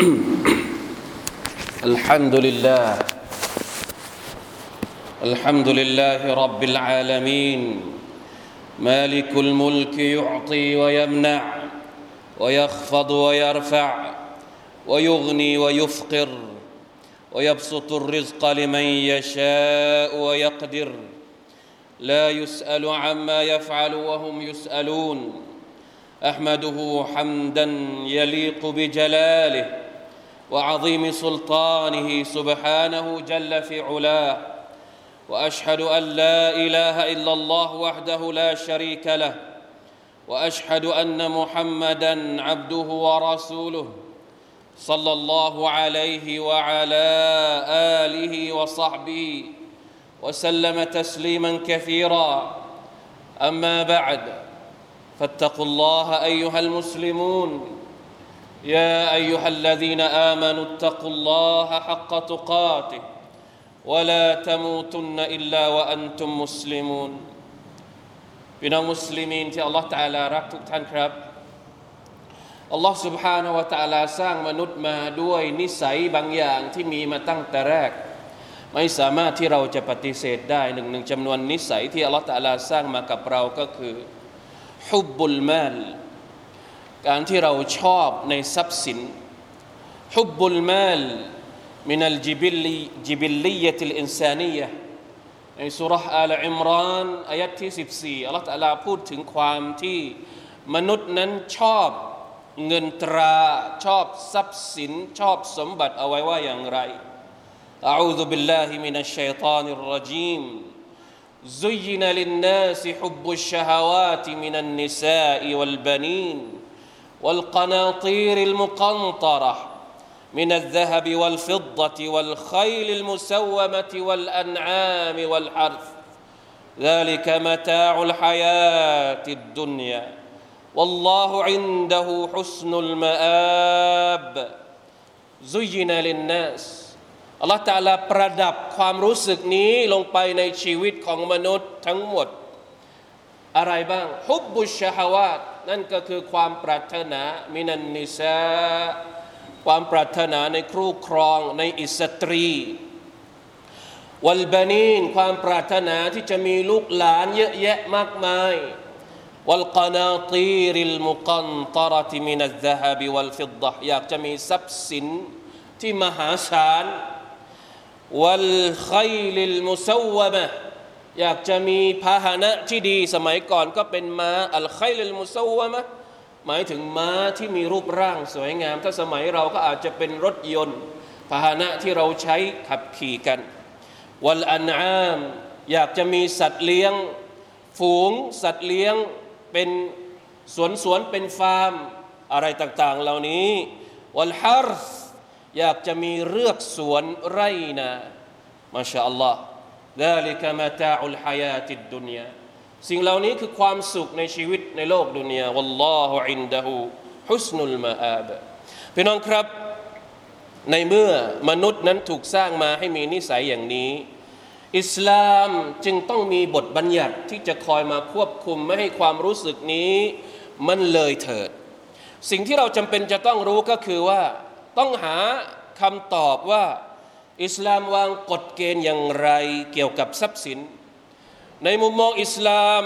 الحمد لله. الحمد لله رب العالمين. مالك الملك يعطي ويمنع ويخفض ويرفع ويغني ويفقر ويبسط الرزق لمن يشاء ويقدر. لا يسأل عما يفعل وهم يسألون. أحمده حمدا يليق بجلاله. وعظيم سلطانه سبحانه جل في علاه وأشهد أن لا إله إلا الله وحده لا شريك له وأشهد أن محمدا عبده ورسوله صلى الله عليه وعلى آله وصحبه وسلم تسليما كثيرا. أما بعد فاتقوا الله أيها المسلمون. يا ايها الذين امنوا اتقوا الله حق تقاته ولا تموتن الا وانتم مسلمون พี่น้องมุสลิมีนที่อัลลอฮฺตาลารักทุกท่านครับอัลลอฮฺ سبحانه และ تعالى สร้างมนุษย์มาด้วยนิสัยบางอย่างที่มีมาตั้งแต่แรก ไม่สามารถที่เราจะปฏิเสธได้หนึ่งหนึ่งจำนวนนิสัยที่อัลลอฮฺตาลาสร้างมากับเราก็คือฮุบบุลมาล การที่เราชอบในทรัพย์สินฮุบบุลมาล من الجبل جبلية الإنسانية ในสุรษอัลอิมรานอายัดที่14อัลลอฮฺตะลาพูดถึงความที่มนุษย์นั้นชอบเงินตรา ชอบทรัพย์สิน ชอบสมบัติเอาไว้ว่าอย่างไร أعوذ بالله من الشيطان الرجيم زين للناس حب الشهوات من النساء والبنين والقناطير المقنطره من الذهب والفضة والخيل المسومة والأنعام والحرث ذلك متاع الحياة الدنيا والله عنده حسن المآب زين للناس อัลลอฮฺตาลาประดับความรู้สึกนี้ลงไปในชีวิตของมนุษย์ทั้งหมด อะไรบ้างฮุบบุชฮาวาต นั่นก็คือความปรารถนามินันนิซาความปรารถนาในครูครองในอิสตรีวัลบานีนความปรารถนาที่จะมีลูกหลานเยอะแยะมากมายวัลกนาตีริลมุกันตรติมินัลซะฮบวัลฟิดดะอยากจะมีทรัพย์สินที่มหาศาลวัล อยากจะมีพาหนะที่ดีสมัยก่อนก็เป็นม้าอัลขัยลิลมุสวะมะหมายถึงม้าที่มีรูปร่างสวยงาม ถ้าสมัยเราก็อาจจะเป็นรถยนต์พาหนะที่เราใช้ขับขี่กัน วัลอันอาม อยากจะมีสัตว์เลี้ยง ฝูง สัตว์เลี้ยงเป็นสวนสวนเป็นฟาร์ม อะไรต่างๆ เหล่านี้ والحرثอยากจะมีเรือกสวนไร่นาما شاء الله ذلك متاع الحياة الدنيا สิ่งเหล่านี้คือความสุขในชีวิตในโลกดุนยาวัลลอฮุอินดะฮูฮุสนุลมาอาบพี่น้องครับ ในเมื่อมนุษย์นั้นถูกสร้างมาให้มีนิสัยอย่างนี้ อิสลามจึงต้องมีบทบัญญัติที่จะคอยมาควบคุมไม่ให้ความรู้สึกนี้มันเลยเถิด สิ่งที่เราจำเป็นจะต้องรู้ก็คือว่าต้องหาคำตอบว่า อิสลามวางกฎเกณฑ์อย่างไรเกี่ยวกับทรัพย์สิน ในมุมมองอิสลาม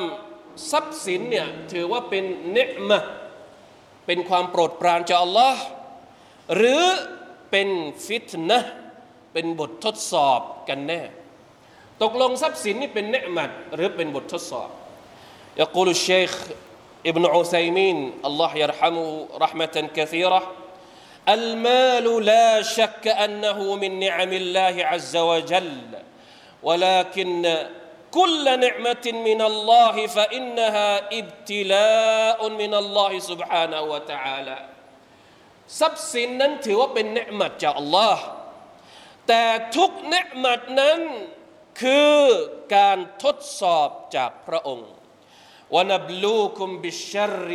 ทรัพย์สินเนี่ยถือว่าเป็นเนืมะเป็นความโปรดปรานจากอัลลอฮ์หรือเป็นฟิตนะเป็นบททดสอบกันแน่ ตกลงทรัพย์สินนี่เป็นเนืมัหรือเป็นบททดสอบยากูลุเชคอิบนุอุซัยมินอัลลอฮ์ยารฮัมูรหมะตันกะซีรห์ المال لا شك أنه من نعم الله عز وجل ولكن كل نعمة من الله فإنها ابتلاء من الله سبحانه وتعالى ทรัพย์สินนั้นถือว่าเป็นเนืมัดจากอัลลอฮ์แต่ทุกเนืมัดนั้นคือการทดสอบจากพระองค์วนับลูคุมบิชชัร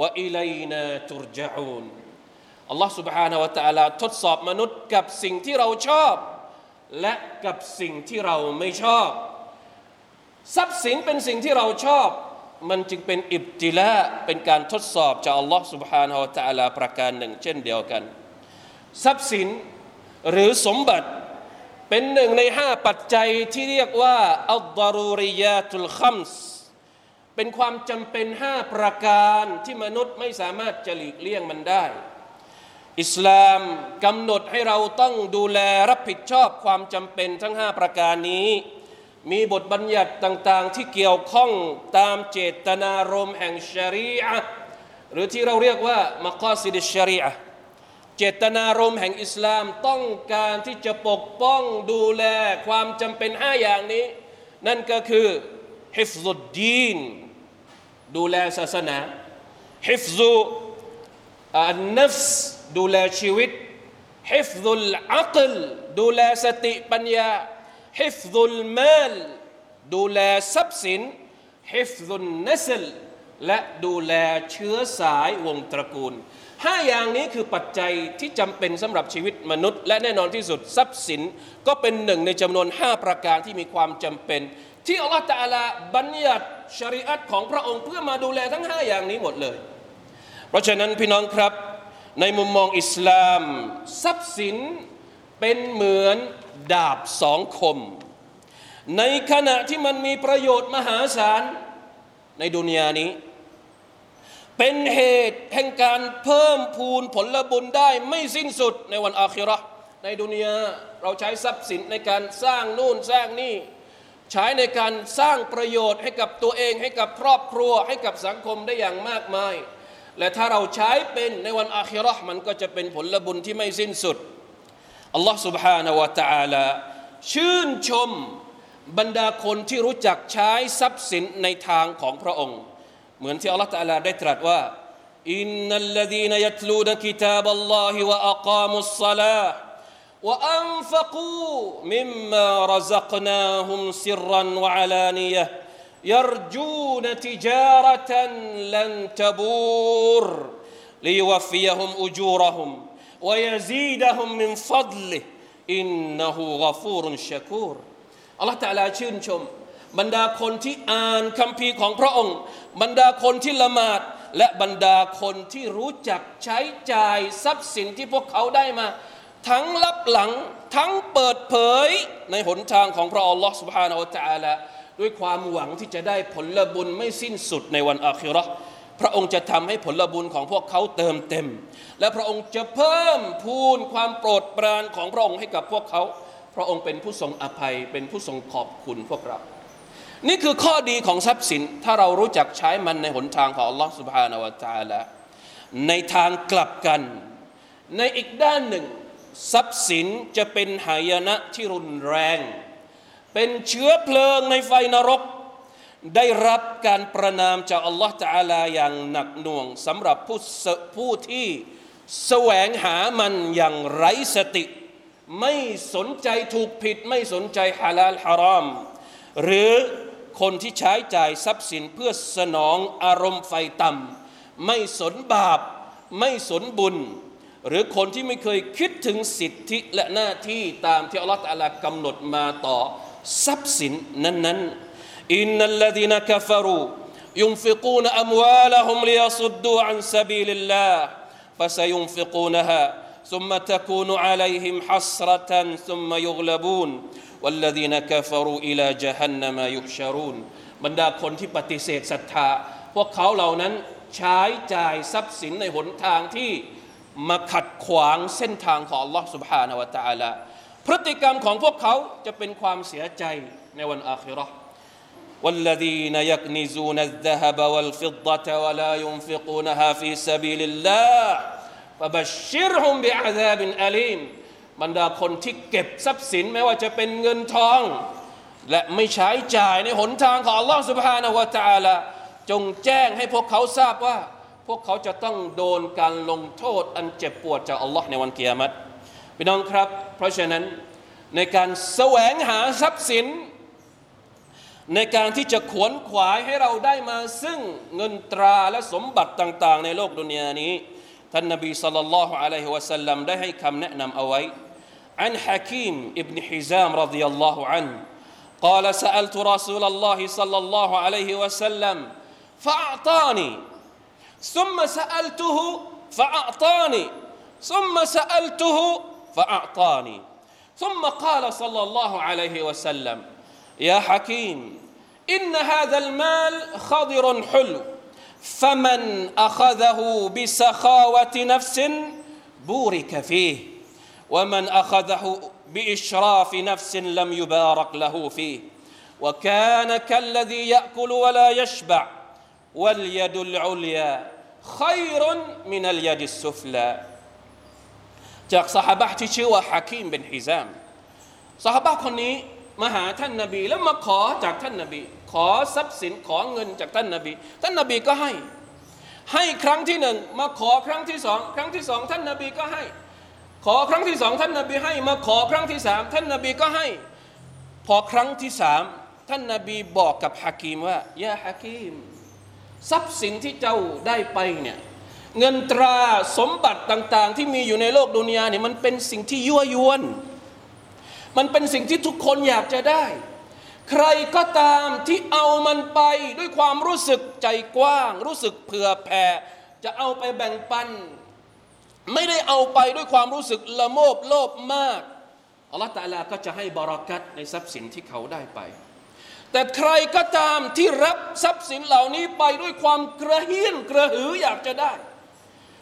วัลขัยรฟิตนะวะอิลัยนาตุรจอูนอัลลอฮ์ سبحانه และ تعالى ทดสอบมนุษย์กับสิ่งที่เราชอบ และกับสิ่งที่เราไม่ชอบ ทรัพย์สินเป็นสิ่งที่เราชอบ มันจึงเป็นอิบติละเป็นการทดสอบจากอัลลอฮ์ سبحانه และ تعالى ประการหนึ่ง เช่นเดียวกัน ทรัพย์สินหรือสมบัติเป็นหนึ่งในห้าปัจจัยที่เรียกว่าอัลดารูริยาตุลคัมส์ เป็นความจำเป็นห้าประการที่มนุษย์ไม่สามารถจะหลีกเลี่ยงมันได้ อิสลามกำหนดให้เราต้องดูแลรับผิดชอบความจำเป็นทั้งห้าประการนี้ มีบทบัญญัติต่างๆ ที่เกี่ยวข้องตามเจตนารมณ์แห่งชรีอะหรือที่เราเรียกว่ามกอสิดชรีอะเจตนารมณ์แห่งอิสลามต้องการที่จะปกป้องดูแลความจำเป็นห้าอย่างนี้ นั่นก็คือฮิฟซุดดีน ดูแลศาสนาฮิฟซุอันนัฟส์ดูแลชีวิตฮิฟซุลอัคลดูแลสติปัญญาฮิฟซุลมาลดูแลทรัพย์สินฮิฟซุลนัสลและดูแลเชื้อสายวงตระกูลห้าอย่างนี้คือปัจจัยที่จำเป็นสำหรับชีวิตมนุษย์ และแน่นอนที่สุดทรัพย์สิน ก็เป็นหนึ่งในจำนวนห้าประการที่มีความจำเป็น ที่อัลลอฮฺตาลาบัญญัติ ชริอัตของพระองค์เพื่อมาดูแลทั้งห้าอย่างนี้หมดเลย เพราะฉะนั้นพี่น้องครับ ในมุมมองอิสลาม ทรัพย์สินเป็นเหมือนดาบสองคม ในขณะที่มันมีประโยชน์มหาศาลในดุนยานี้ เป็นเหตุแห่งการเพิ่มพูนผลบุญได้ไม่สิ้นสุดในวันอาคิรอในดุนยาเราใช้ทรัพย์สินในการสร้างนู่นสร้างนี่ ใช้ในการสร้างประโยชน์ให้กับตัวเองให้กับครอบครัวให้กับสังคมได้อย่างมากมาย และถ้าเราใช้เป็นในวันอาคิรอมันก็จะเป็นผลบุญที่ไม่สิ้นสุดอัลลอฮ์ سبحانه และ تعالى ชื่นชมบรรดาคนที่รู้จักใช้ทรัพย์สินในทางของพระองค์เหมือนที่อัลลอฮฺตะลาได้ตรัสว่าอินนัลลดีนยัตลูนกิตาบัลลอฮิวะอักามุสซลา وأنفقوا مما رزقناهم سرا وعلانية يرجون تجارة لن تبور ليوفيهم أجورهم ويزيدهم من فضله إنه غفور شكور الله تعالى ชื่นชมบรรดาคนที่อ่านคำพีของพระองค์ บรรดาคนที่ละหมาด และบรรดาคนที่รู้จักใช้จ่ายทรัพย์สินที่พวกเขาได้มา ทั้งลับหลังทั้งเปิดเผยในหนทางของพระอัลลอฮ์ سبحانه และ تعالى ด้วยความหวังที่จะได้ผลบุญไม่สิ้นสุดในวันอาคิรอพระองค์จะทำให้ผลบุญของพวกเขาเติมเต็ม และพระองค์จะเพิ่มพูนความโปรดปรานของพระองค์ให้กับพวกเขา พระองค์เป็นผู้ทรงอภัยเป็นผู้ทรงขอบคุณพวกเรานี่คือข้อดีของทรัพย์สินถ้าเรารู้จักใช้มันในหนทางของ Allah سبحانه และ تعالى ในทางกลับกัน ในอีกด้านหนึ่ง ทรัพย์สินจะเป็นหายนะที่รุนแรง เป็นเชื้อเพลิงในไฟนรก ได้รับการประนามจากอัลลอฮฺตาลาอย่างหนักหน่วงสำหรับผู้ผู้ที่แสวงหามันอย่างไร้สติ ไม่สนใจถูกผิด ไม่สนใจฮาลาลฮารามหรือคนที่ใช้จ่ายทรัพย์สินเพื่อสนองอารมณ์ใฝ่ต่ำไม่สนบาป ไม่สนบุญ หรือคนที่ไม่เคยคิดถึงสิทธิและหน้าที่ตามที่อัลลอฮฺตะลากำหนดมาต่อทรัพย์สินนั้นๆอินนัลลดีนกฟรู ينفقون أموالهم ليصدوا عن سبيل الله فسينفقونها ثم تكون عليهم حسرة ثم يغلبون والذين كفروا إلى جهنم يحشرون บรรดาคนที่ปฏิเสธศรัทธา พวกเขาเหล่านั้นใช้จ่ายทรัพย์สินในหนทางที่ มาขัดขวางเส้นทางของ Allah سبحانه และ تعالى พฤติกรรมของพวกเขาจะเป็นความเสียใจในวันอาคิรอ والذين يكنزون الذهب والفضة ولا ينفقونها في سبيل الله فبشرهم بعذاب أليم บรรดาคนที่เก็บทรัพย์สินไม่ว่าจะเป็นเงินทอง และไม่ใช้จ่ายในหนทางของ Allah سبحانه และ تعالى จงแจ้งให้พวกเขาทราบว่า พ วกเขาจะต้องโดนการลงโทษอันเจ็บปวดจากอัลลอฮ์ในวันเกียรติพี่น้องครับ เพราะฉะนั้นในการแสวงหาทรัพย์สิน ในการที่จะขวนขวายให้เราได้มาซึ่งเงินตราและสมบัติต่าง ๆ ในโลกดุนยานี้ท่านนบีสัลลัลลอฮุอะลัยฮิวะสัลลัมได้ให้คำแนะนำเอาไว้ عن حكيم ابن حزام رضي الله عنه قال سألت رسول الله صلى الله عليه وسلم فأعطاني ثم سألته فأعطاني. ثم سألته فأعطاني. ثم قال صلى الله عليه وسلم يا حكيم إن هذا المال خضر حلو فمن أخذه بسخاوة نفس بورك فيه ومن أخذه بإشراف نفس لم يبارك له فيه وكان كالذي يأكل ولا يشبع วัลยดุลอุลยาขยรุนมินัลยดิสาจากสหบะที่ชื่อว่าฮะคีมเป็นฮิซามสหบะคนนี้มาหาท่านนบี แล้วมาขอจากท่านนบี ขอทรัพย์สินขอเงินจากท่านนบี ท่านนบีก็ให้ ให้ครั้งที่หนึ่งมาขอครั้งที่สองครั้งที่สองท่านนบีก็ให้ ขอครั้งที่สองท่านนบีให้ มาขอครั้งที่สามท่านนบีก็ให้ พอครั้งที่สามท่านนบีบอกกับฮะกีมว่ายาฮะกีม ทรัพย์สินที่เจ้าได้ไปเนี่ยเงินตราสมบัติต่างๆ ที่มีอยู่ในโลกดุนยาเนี่ยมันเป็นสิ่งที่ยั่วยวน มันเป็นสิ่งที่ทุกคนอยากจะได้ ใครก็ตามที่เอามันไปด้วยความรู้สึกใจกว้าง รู้สึกเผื่อแผ่จะเอาไปแบ่งปัน ไม่ได้เอาไปด้วยความรู้สึกละโมบโลภมากอัลลอฮฺตาลาก็จะให้บารักัตในทรัพย์สินที่เขาได้ไป แต่ใครก็ตามที่รับทรัพย์สินเหล่านี้ไปด้วยความกระเฮี้ยนกระหืออยากจะได้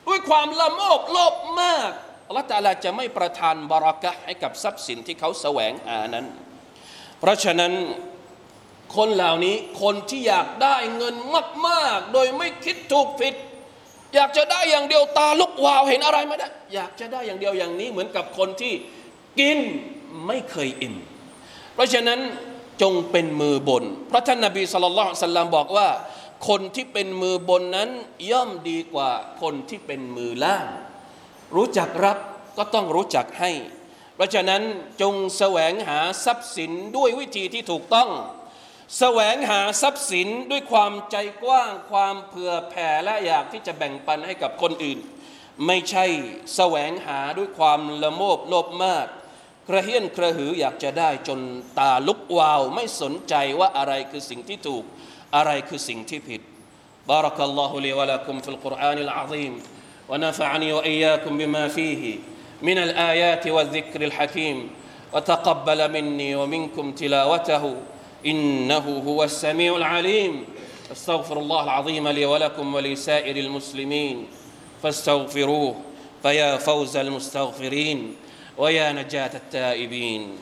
ด้วยความละโมบโลภมากอัลลอฮฺตะอาลาจะไม่ประทานบารักะให้กับทรัพย์สินที่เขาแสวงหานั้น เพราะฉะนั้นคนเหล่านี้คนที่อยากได้เงินมาก ๆ โดยไม่คิดถูกผิด อยากจะได้อย่างเดียวตาลุกวาวเห็นอะไรไม่ได้อยากจะได้อย่างเดียวอย่างนี้เหมือนกับคนที่กินไม่เคยอิ่มเพราะฉะนั้น จงเป็นมือบน เพราะท่านนบีสุลต่านสัลลัมบอกว่า คนที่เป็นมือบนนั้นย่อมดีกว่าคนที่เป็นมือล่าง รู้จักรับก็ต้องรู้จักให้ เพราะฉะนั้นจงแสวงหาทรัพย์สินด้วยวิธีที่ถูกต้อง แสวงหาทรัพย์สินด้วยความใจกว้างความเผื่อแผ่และอยากที่จะแบ่งปันให้กับคนอื่น ไม่ใช่แสวงหาด้วยความละโมบโลภมาก กระเฮี้ยนกระหืออยากจะได้จนตาลุกวาว ไม่สนใจว่าอะไรคือสิ่งที่ถูก อะไรคือสิ่งที่ผิด بارك الله لي ولكم في القرآن العظيم ونفعني وإياكم بما فيه من الآيات والذكر الحكيم وتقبل مني ومنكم تلاوته إنه هو السميع العليم استغفر الله العظيم لي ولكم ولسائر المسلمين فاستغفروه فيا فوز المستغفرين ويا نجاة التائبين.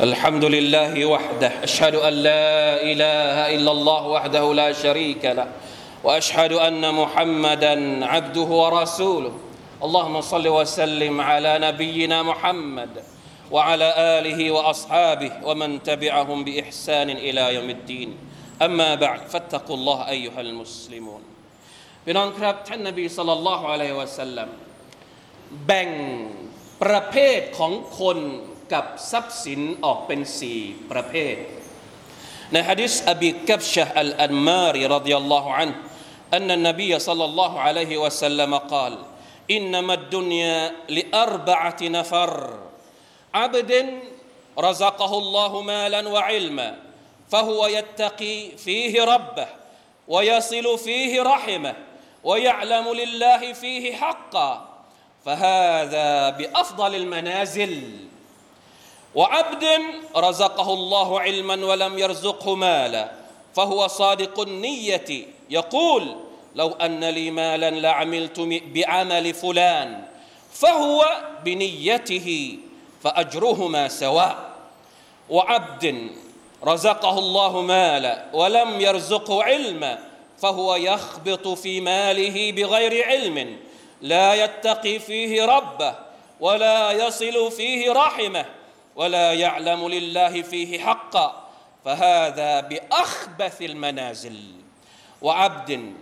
الحمد لله وحده أشهد أن لا إله إلا الله وحده لا شريك له وأشهد أن محمدا عبده ورسوله. اللهم صل وسلم على نبينا محمد وعلى آله وأصحابه ومن تبعهم بإحسان إلى يوم الدين. اما بعد فاتقوا الله ايها المسلمون พี่น้องครับท่านนบีสัลลัลลอฮุอะลัยฮิวะสัลลัมแบ่งประเภทของคนกับทรัพย์สินออกเป็นสี่ประเภท ในฮะดิษอบีกับชะอัลอันมารีรดิยัลลอฮุอันฮ์ أن النبي صلى الله عليه وسلم قال إنما الدنيا لأربعة نفر عبد رزقه الله مالا وعلما فهو يتقي فيه ربه ويصل فيه رحمه ويعلم لله فيه حقا فهذا بأفضل المنازل. وعبد رزقه الله علما ولم يرزقه مالا فهو صادق النية يقول لو أن لي مالا لعملت بعمل فلان فهو بنيته فأجرهما سواء. وعبد رزقه الله مالا ولم يرزقه علما فهو يخبط في ماله بغير علم لا يتقي فيه ربه ولا يصل فيه رحمه ولا يعلم لله فيه حقا فهذا بأخبث المنازل. وعبد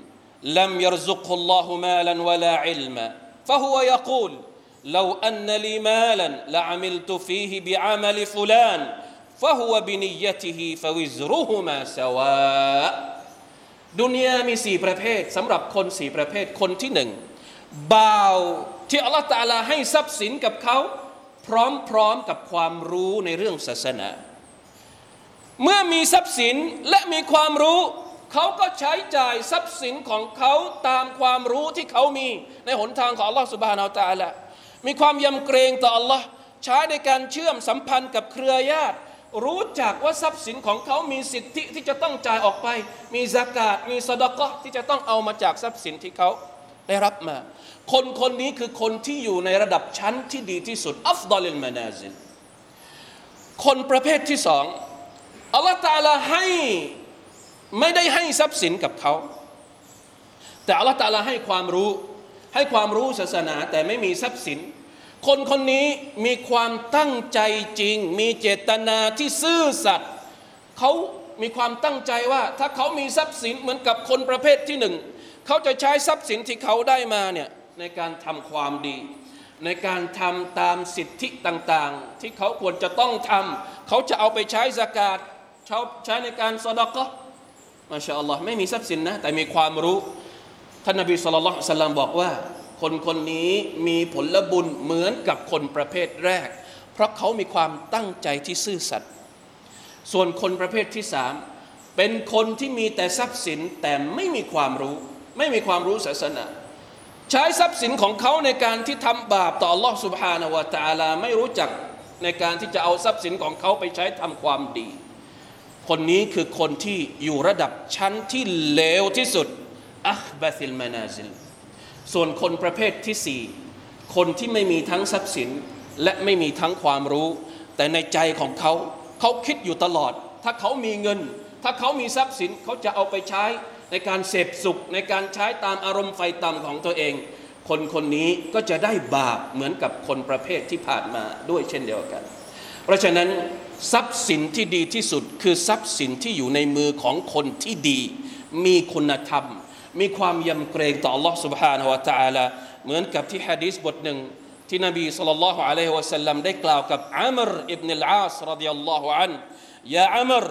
لم يرزقه الله مالا ولا علما فهو يقول لو أن لي مالا لعملت فيه بعمل فلان ฟะฮุวบินิยะติฮิฟวิซรุฮุมาสวาดุนยามีสี่ประเภทสำหรับคนสี่ประเภทคนที่หนึ่งบ่าวที่อัลลอฮฺตาลาให้ทรัพย์สินกับเขาพร้อมๆกับความรู้ในเรื่องศาสนา เมื่อมีทรัพย์สินและมีความรู้เขาก็ใช้จ่ายทรัพย์สินของเขาตามความรู้ที่เขามีในหนทางของอัลลอฮฺสุบฮานาอัลตาละมีความยำเกรงต่ออัลลอฮ์ใช้ในการเชื่อมสัมพันธ์กับเครือญาติ รู้จักว่าทรัพย์สินของเขามีสิทธิที่จะต้องจ่ายออกไป มีสกาดมีสดกะที่จะต้องเอามาจากทรัพย์สินที่เขาได้รับมา คนคนนี้คือคนที่อยู่ในระดับชั้นที่ดีที่สุดอัฟดอลิลมานาซิลคนประเภทที่สองอัลลอฮฺตาลาให้ไม่ได้ให้ทรัพย์สินกับเขา แต่อัลลอฮฺตาลาให้ความรู้ ให้ความรู้ศาสนาแต่ไม่มีทรัพย์สิน คนคนนี้มีความตั้งใจจริง มีเจตนาที่ซื่อสัตย์เขามีความตั้งใจว่า ถ้าเขามีทรัพย์สินเหมือนกับคนประเภทที่หนึ่งเขาจะใช้ทรัพย์สินที่เขาได้มาเนี่ยในการทำความดี ในการทำตามสิทธิต่างๆ ที่เขาควรจะต้องทำเขาจะเอาไปใช้สกาดใช้ในการสดกะมาชาอัลลอฮ์ไม่มีทรัพย์สินนะแต่มีความรู้ท่านนบีสุลต่านสัลลัมบอกว่า คนคนนี้มีผลบุญเหมือนกับคนประเภทแรก เพราะเขามีความตั้งใจที่ซื่อสัตย์ส่วนคนประเภทที่สามเป็นคนที่มีแต่ทรัพย์สินแต่ไม่มีความรู้ ไม่มีความรู้ศาสนาใช้ทรัพย์สินของเขาในการที่ทำบาปต่อ Allah سبحانه และ تعالى ไม่รู้จักในการที่จะเอาทรัพย์สินของเขาไปใช้ทำความดี คนนี้คือคนที่อยู่ระดับชั้นที่เลวที่สุดอัคบะซิลมานาซิล ส่วนคนประเภทที่สี่คนที่ไม่มีทั้งทรัพย์สินและไม่มีทั้งความรู้ แต่ในใจของเขาเขาคิดอยู่ตลอด ถ้าเขามีเงิน ถ้าเขามีทรัพย์สินเขาจะเอาไปใช้ในการเสพสุขในการใช้ตามอารมณ์ไฟต่ำของตัวเอง คนคนนี้ก็จะได้บาปเหมือนกับคนประเภทที่ผ่านมาด้วยเช่นเดียวกัน เพราะฉะนั้นทรัพย์สินที่ดีที่สุดคือทรัพย์สินที่อยู่ในมือของคนที่ดี มีคุณธรรม มีความยำเกรงต่อ Allah سبحانه และ تعالى เหมือนกับที่ฮะดีษบทหนึ่งที่นบีสุลต่านละฮ์อะลัยฮิวะสัลลัมได้กล่าวกับอัมรอิบนุลอาสรดิยัลลอฮุอันยาอัมร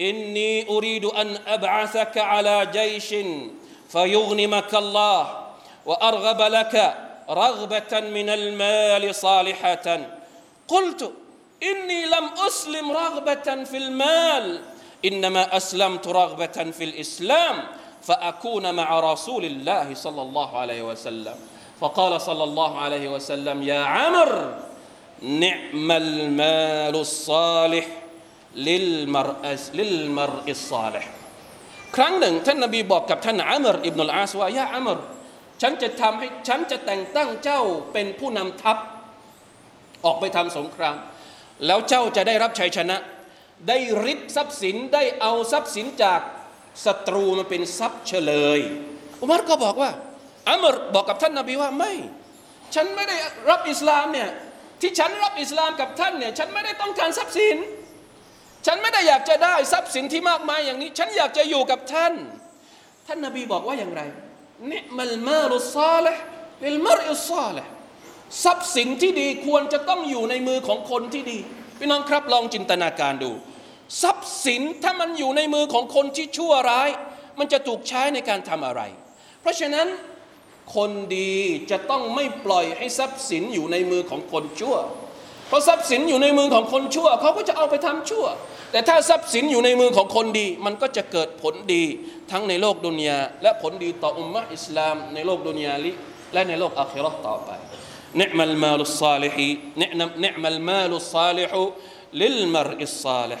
إني أريد أن أبعثك على جيش فيغنمك الله وأرغب لك رغبة من المال صالحة قلت إني لم أسلم رغبة في المال إنما أسلمت رغبة في الإسلام فأكون مع رسول الله صلى الله عليه وسلم فقال صلى الله عليه وسلم يا عمر نعم المال الصالح ลิลมารอลิลมารอิสซาลห์ครั้งหนึ่งท่านนบีบอกกับท่านอัมรอิบนุลอาสว่ายาอัมรฉันจะทำให้ฉันจะแต่งตั้งเจ้าเป็นผู้นำทัพ ออกไปทำสงคราม แล้วเจ้าจะได้รับชัยชนะ ได้ริบทรัพย์สินได้เอาทรัพย์สินจาก ศัตรูมาเป็นทรัพย์เฉลย อุมารก็บอกว่าอัมรบอกกับท่านนบีว่าไม่ ฉันไม่ได้รับอิสลามเนี่ยที่ฉันรับอิสลามกับท่านเนี่ยฉันไม่ได้ต้องการทรัพย์สิน ฉันไม่ได้อยากจะได้ทรัพย์สินที่มากมายอย่างนี้ ฉันอยากจะอยู่กับท่าน ท่านนบีบอกว่าอย่างไรนิมัลมาลุซาลห์ลิลมารอิซาลห์ทรัพย์สินที่ดีควรจะต้องอยู่ในมือของคนที่ดีพี่น้องครับลองจินตนาการดู ทรัพย์สินถ้ามันอยู่ในมือของคนที่ชั่วร้าย มันจะถูกใช้ในการทำอะไร เพราะฉะนั้นคนดีจะต้องไม่ปล่อยให้ทรัพย์สินอยู่ในมือของคนชั่ว เพราะทรัพย์สินอยู่ในมือของคนชั่วเขาก็จะเอาไปทำชั่วแต่ถ้าทรัพย์สินอยู่ในมือของคนดี มันก็จะเกิดผลดีทั้งในโลกดุนยาและผลดีต่ออุมมะอิสลาม ในโลกดุนยาลิและในโลกอาคิเราะห์ต่อไป نعم المال الصالح نعم نعم المال الصالح للمرء الصالح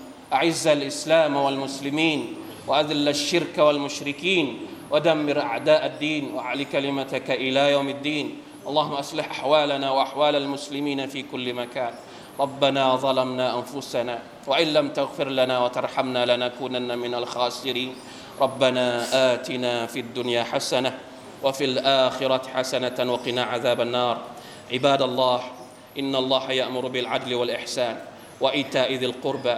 أعز الإسلام والمسلمين وأذل الشرك والمشركين ودمر أعداء الدين واعل كلمتك إلى يوم الدين. اللهم أصلح أحوالنا وأحوال المسلمين في كل مكان. ربنا ظلمنا أنفسنا وإن لم تغفر لنا وترحمنا لنكونن من الخاسرين. ربنا آتنا في الدنيا حسنة وفي الآخرة حسنة وقنا عذاب النار. عباد الله إن الله يأمر بالعدل والإحسان وإيتاء ذي القربى